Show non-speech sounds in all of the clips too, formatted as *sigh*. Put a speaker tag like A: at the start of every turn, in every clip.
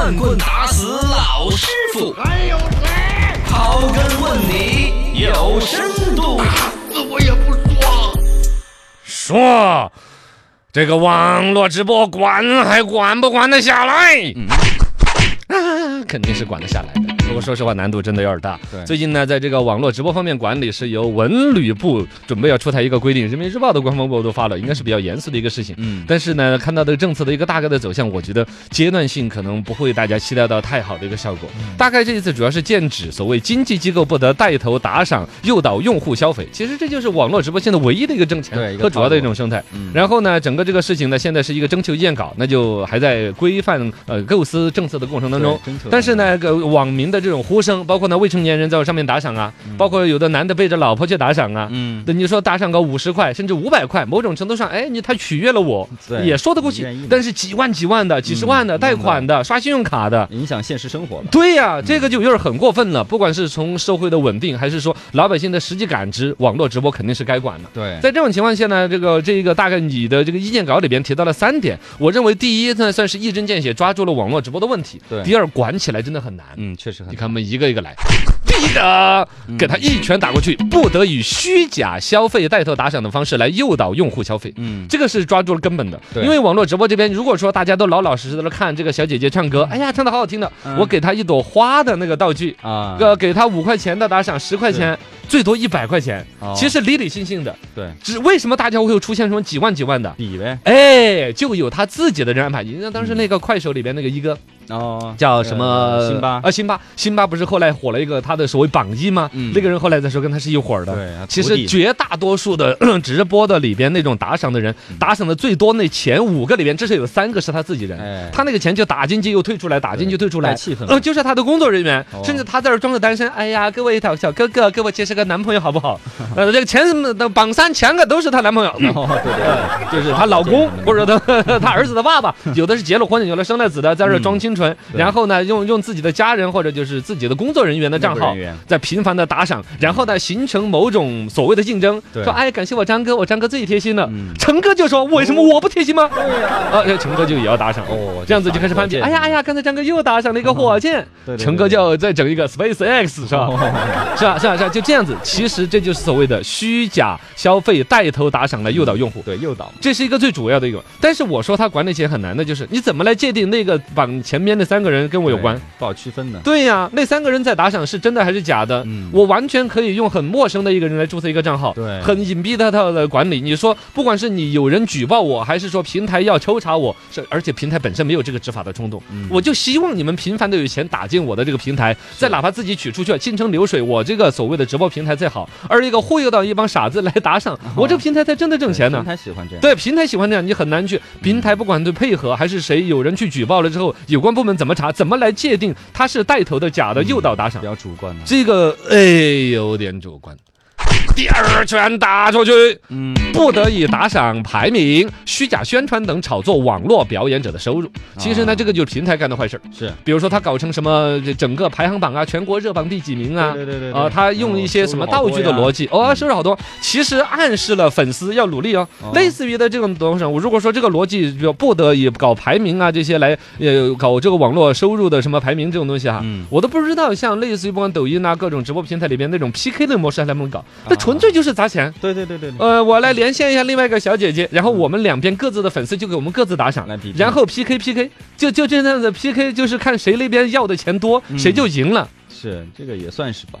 A: 乱棍打死老师傅，
B: 还有谁？
A: 刨根问底有深度。
B: 死我也不说。
C: 说这个网络直播管还管不管得下来？嗯，啊，肯定是管得下来的。不过说实话，难度真的有点大。最近呢，在这个网络直播方面管理是由文旅部准备要出台一个规定，人民日报的官方微博都发了，应该是比较严肃的一个事情。
D: 嗯，
C: 但是呢，看到这个政策的一个大概的走向，我觉得阶段性可能不会大家期待到太好的一个效果。
D: 嗯
C: 大概这一次主要是剑指所谓经济机构不得带头打赏诱导用户消费，其实这就是网络直播现在唯一的一个挣钱和主要的一种生态。
D: 嗯
C: 然后呢，整个这个事情呢，现在是一个征求意见稿，那就还在规范呃构思政策的过程当中。但是呢，个网民的这种呼声，包括呢未成年人在我上面打赏啊，包括有的男的背着老婆去打赏啊，
D: 嗯，
C: 那你说打赏个五十块甚至五百块，某种程度上，哎，你他取悦了我，
D: 对
C: 也说得过去。但是几万几万的、几十万的、
D: 嗯
C: 贷款的、刷信用卡的。
D: 影响现实生活了。
C: 对呀、这个就有点很过分了。不管是从社会的稳定，还是说老百姓的实际感知，网络直播肯定是该管的。
D: 对，
C: 在这种情况下呢，这个这一个大概你的这个意见稿里边提到了三点，我认为第一呢算是一针见血抓住了网络直播的问题，
D: 对
C: 第二管起来真的很难。
D: 嗯，确实很
C: 你看我们一个一个来。第一个，给他一拳打过去，不得以虚假消费带头打赏的方式来诱导用户消费。
D: 嗯，
C: 这个是抓住了根本的，
D: 对
C: 因为网络直播这边，如果说大家都老老实实的看这个小姐姐唱歌，哎呀，唱的好好听的，
D: 嗯
C: 我给她一朵花的那个道具，
D: 啊，
C: 呃，给她五块钱的打赏，十块钱，最多一百块钱，
D: 哦
C: 其实理理性性的，
D: 对，
C: 只为什么大家会有出现什么几万几万的？
D: 比呗，
C: 哎，就有他自己的人安排。你像当时那个快手里边那个一哥
D: 哦，
C: 叫什么
D: 呃辛巴
C: 啊，辛巴，辛巴不是后来火了一个他的所谓榜一吗？
D: 嗯
C: 那个人后来再说跟他是一伙儿的。其实绝大多数的 *clears throat* 直播的里边那种打赏的人，
D: 嗯
C: 打赏的最多那前五个里边，至少有三个是他自己人。
D: 哎
C: 他那个钱就打进去又退出来，打进去退出来
D: 带。气氛
C: 呃，就是他的工作人员，
D: 哦
C: 甚至他在这儿装着单身。哎呀，各位小小哥哥，给我介绍个男朋友好不好？*laughs* 呃，这个前的榜三前个都是她男朋友。
D: 哦，对对对，*laughs*
C: 就是她老公或者她她 *laughs* 儿子的爸爸，有的是结了婚，有的生了子的，在这儿装清纯，
D: 对。
C: 然后呢，用用自己的家人或者就是自己的工作人员的账号在频繁的打赏，然后呢，形成某种所谓的竞争，
D: 对。
C: 说哎，感谢我张哥，我张哥最贴心了
D: 嗯。
C: 陈哥就说，为什么我不贴心吗？啊，陈哥就也要打赏。
D: 哦
C: 这样子就开始攀比，哎呀哎呀，刚才张哥又打赏了一个火箭，陈哥就要再整一个 Space X 是吧？是吧是吧是吧？就这样子，其实这就是所谓的虚假消费带头打赏来诱导用户。
D: 对诱导，
C: 这是一个最主要的一个，但是我说他管理起来很难的，就是你怎么来界定那个往前面那三个人跟我有关？，
D: 不好区分的。
C: 对呀，那三个人在打赏是真的还是假的？
D: 嗯
C: 我完全可以用很陌生的一个人来注册一个账号，
D: 对
C: 很隐蔽的他的管理。你说，不管是你有人举报我，还是说平台要抽查我，是而且平台本身没有这个执法的冲动，
D: 嗯
C: 我就希望你们频繁的有钱打进我的这个平台，再哪怕自己取出去，进城流水，我这个所谓的直播平台再好，而一个忽悠到一帮傻子来打赏，我这个平台才真的挣钱呢
D: 平。台喜欢这样。
C: 对，平台喜欢这样，你很难去平台不管对配合还是谁，有人去举报了之后，有关部门怎么查，怎么来界定他是带头的假的诱导打赏
D: 比？较主观。
C: 这个哎有点主观。第二拳打出去，
D: 嗯，
C: 不得已打赏、排名、虚假宣传等炒作网络表演者的收入。其实呢，
D: 啊
C: 这个就是平台干的坏事儿。
D: 是
C: 比如说，他搞成什么这整个排行榜啊，全国热榜第几名啊？
D: 对对对对
C: 啊，他用一些什么道具的逻辑，哦，收入好多，其实暗示了粉丝要努力哦。
D: 哦
C: 类似于的这种东西，我如果说这个逻辑就不得已搞排名啊这些来呃搞这个网络收入的什么排名这种东西哈，
D: 嗯
C: 我都不知道像类似于不管抖音啊各种直播平台里边那种 PK 的模式还能不能搞？
D: 啊
C: 那纯粹就是砸钱。
D: 对对对对对，
C: 呃，我来连线一下另外一个小姐姐，然后我们两边各自的粉丝就给我们各自打赏
D: 来比，拼
C: 然后 PK PK，就就这样子 PK，就是看谁那边要的钱多，
D: 嗯
C: 谁就赢了。
D: 是这个也算是吧。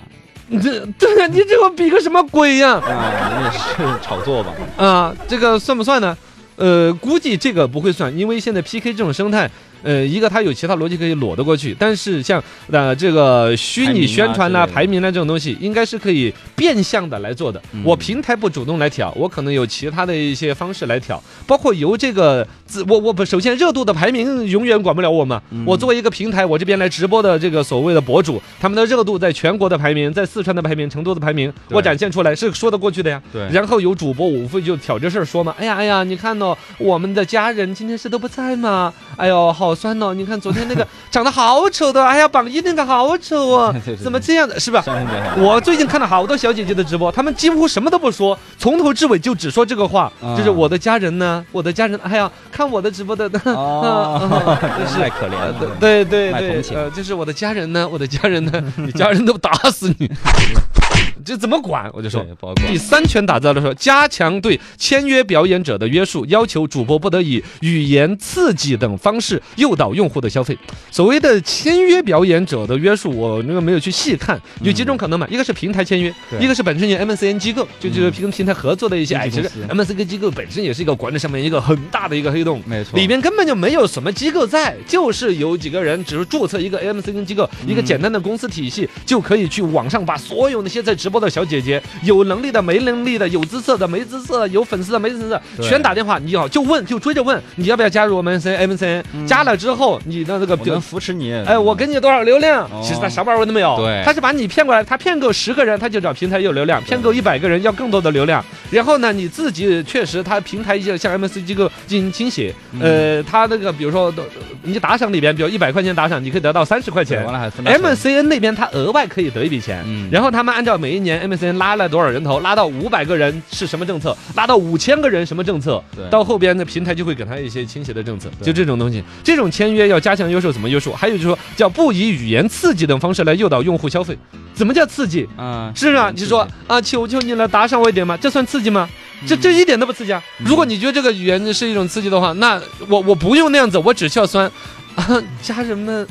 C: 你这对呀，你这个比个什么鬼呀？
D: 啊，也是炒作吧。
C: 啊，这个算不算呢？呃，估计这个不会算，因为现在 PK 这种生态，呃，一个它有其他逻辑可以裸得过去，但是像呃这个虚拟宣传呐、
D: 排名啊之类的
C: 排名啊这种东西，应该是可以变相的来做的。
D: 嗯
C: 我平台不主动来挑，我可能有其他的一些方式来挑，包括由这个自我我不首先热度的排名永远管不了我嘛。
D: 嗯
C: 我作为一个平台，我这边来直播的这个所谓的博主，他们的热度在全国的排名，在四川的排名、成都的排名，我展现出来是说得过去的呀。
D: 对
C: 然后有主播，我无非就挑这事儿说嘛，哎呀哎呀，你看哦，我们的家人今天是都不在吗？哎呦，好酸哦！你看昨天那个 *laughs* 长得好丑的，哎呀，榜一那个好丑哦 *laughs* 怎么这样的，是吧？我最近看了好多小姐姐的直播，她们几乎什么都不说，从头至尾就只说这个话，
D: 啊
C: 就是我的家人呢，我的家人，哎呀，看我的直播的，*laughs*
D: 真是太可怜
C: 呃
D: 了。
C: 对对对就是我的家人呢，我的家人呢，你家人都打死你，这怎么管？我就说第三权打造的说，加强对签约表演者的约束，要求主播不得以语言刺激等方式诱导用户的消费。所谓的签约表演者的约束，我那个没有去细看，有几种可能嘛？一个是平台签约，一个是本身有 MCN 机构，就就是平平台合作的一些，哎，其实 MCN 机构本身也是一个管理上面一个很大的一个黑洞。
D: 没错，
C: 里面根本就没有什么机构在，就是有几个人只是注册一个 MCN 机构，一个简单的公司体系，就可以去网上把所有那些在直播的小姐姐，有能力的、没能力的，有姿色的、没姿色的，有粉丝的、没粉丝的，全打电话，你好就问，就追着问，你要不要加入我们 MCN MCN？加了之后，你的那个
D: 能。扶持你。
C: 哎，我给你多少流量？
D: 哦
C: 其实他啥玩意儿都没有，
D: 对
C: 他是把你骗过来，他骗够十个人，他就找平台有流量；骗够一百个人，要更多的流量。然后呢，你自己确实，他平台就像 MSC 机构进行倾斜，
D: 嗯
C: 呃，他那个比如说，你打赏里边，比如一百块钱打赏，你可以得到三十块钱
D: 完。了还分到手
C: MCN 那边他额外可以得一笔钱，
D: 嗯
C: 然后他们按照每一年 MCN 拉了多少人头，拉到五百个人是什么政策，拉到五千个人什么政策？
D: 对，
C: 到后边的平台就会给他一些倾斜的政策，就这种东西，这种签约要加强约束，怎么约束？还有就是说叫不以语言刺激等方式来诱导用户消费，怎么叫刺激？
D: 啊，
C: 是啊，你说啊，求求你了，打赏我一点嘛，这算刺激吗？这这一点都不刺激啊！如果你觉得这个语言是一种刺激的话，那我我不用那样子，我只需要酸 *laughs* *laughs* 啊，家人们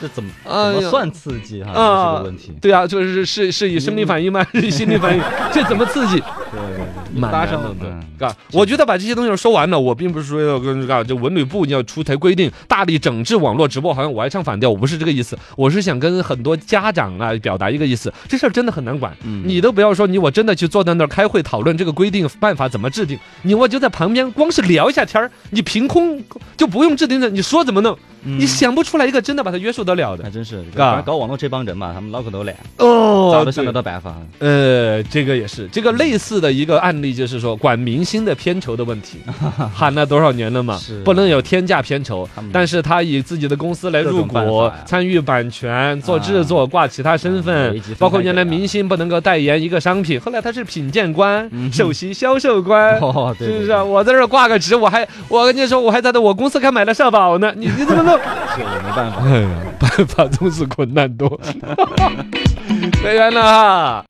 D: 这怎么怎么算刺激哈？
C: 啊
D: 这是个问题。
C: 对啊，就是是是以生理反应吗？*laughs* 是以心理反应？这怎么刺激？
D: 对对对，
C: 蛮
D: 搭上
C: 难的对
D: 嗯
C: 嘎，我觉得把这些东西说完了，我并不是说要跟嘎，就文旅部要出台规定，大力整治网络直播，好像我还唱反调，我不是这个意思，我是想跟很多家长啊表达一个意思，这事儿真的很难管，
D: 嗯
C: 你都不要说你我真的去坐在那儿开会讨论这个规定办法怎么制定，你我就在旁边光是聊一下天儿，你凭空就不用制定的，你说怎么弄，
D: 嗯
C: 你想不出来一个真的把它约束得了的
D: 还真是，
C: 嘎
D: 搞网络这帮人嘛，他们脑壳都烂，
C: 哦
D: 早都想得到办法。
C: 呃，这个也是，这个类似的一个案例，就是说管明星的片酬的问题，*laughs* 喊了多少年了嘛
D: 是，
C: 不能有天价片酬，但是他以自己的公司来入股，参与版权、做制作、挂其他身份包括原来明星不能够代言一个商品，后来他是品鉴官、
D: 嗯
C: 首席销售官。*laughs* 是不是啊？我在这挂个职，我还我跟你说，我还在这我公司还买了社保呢，你 *laughs* 你怎么弄？
D: 这也没办法。
C: 办法总是困难多。随缘了哈。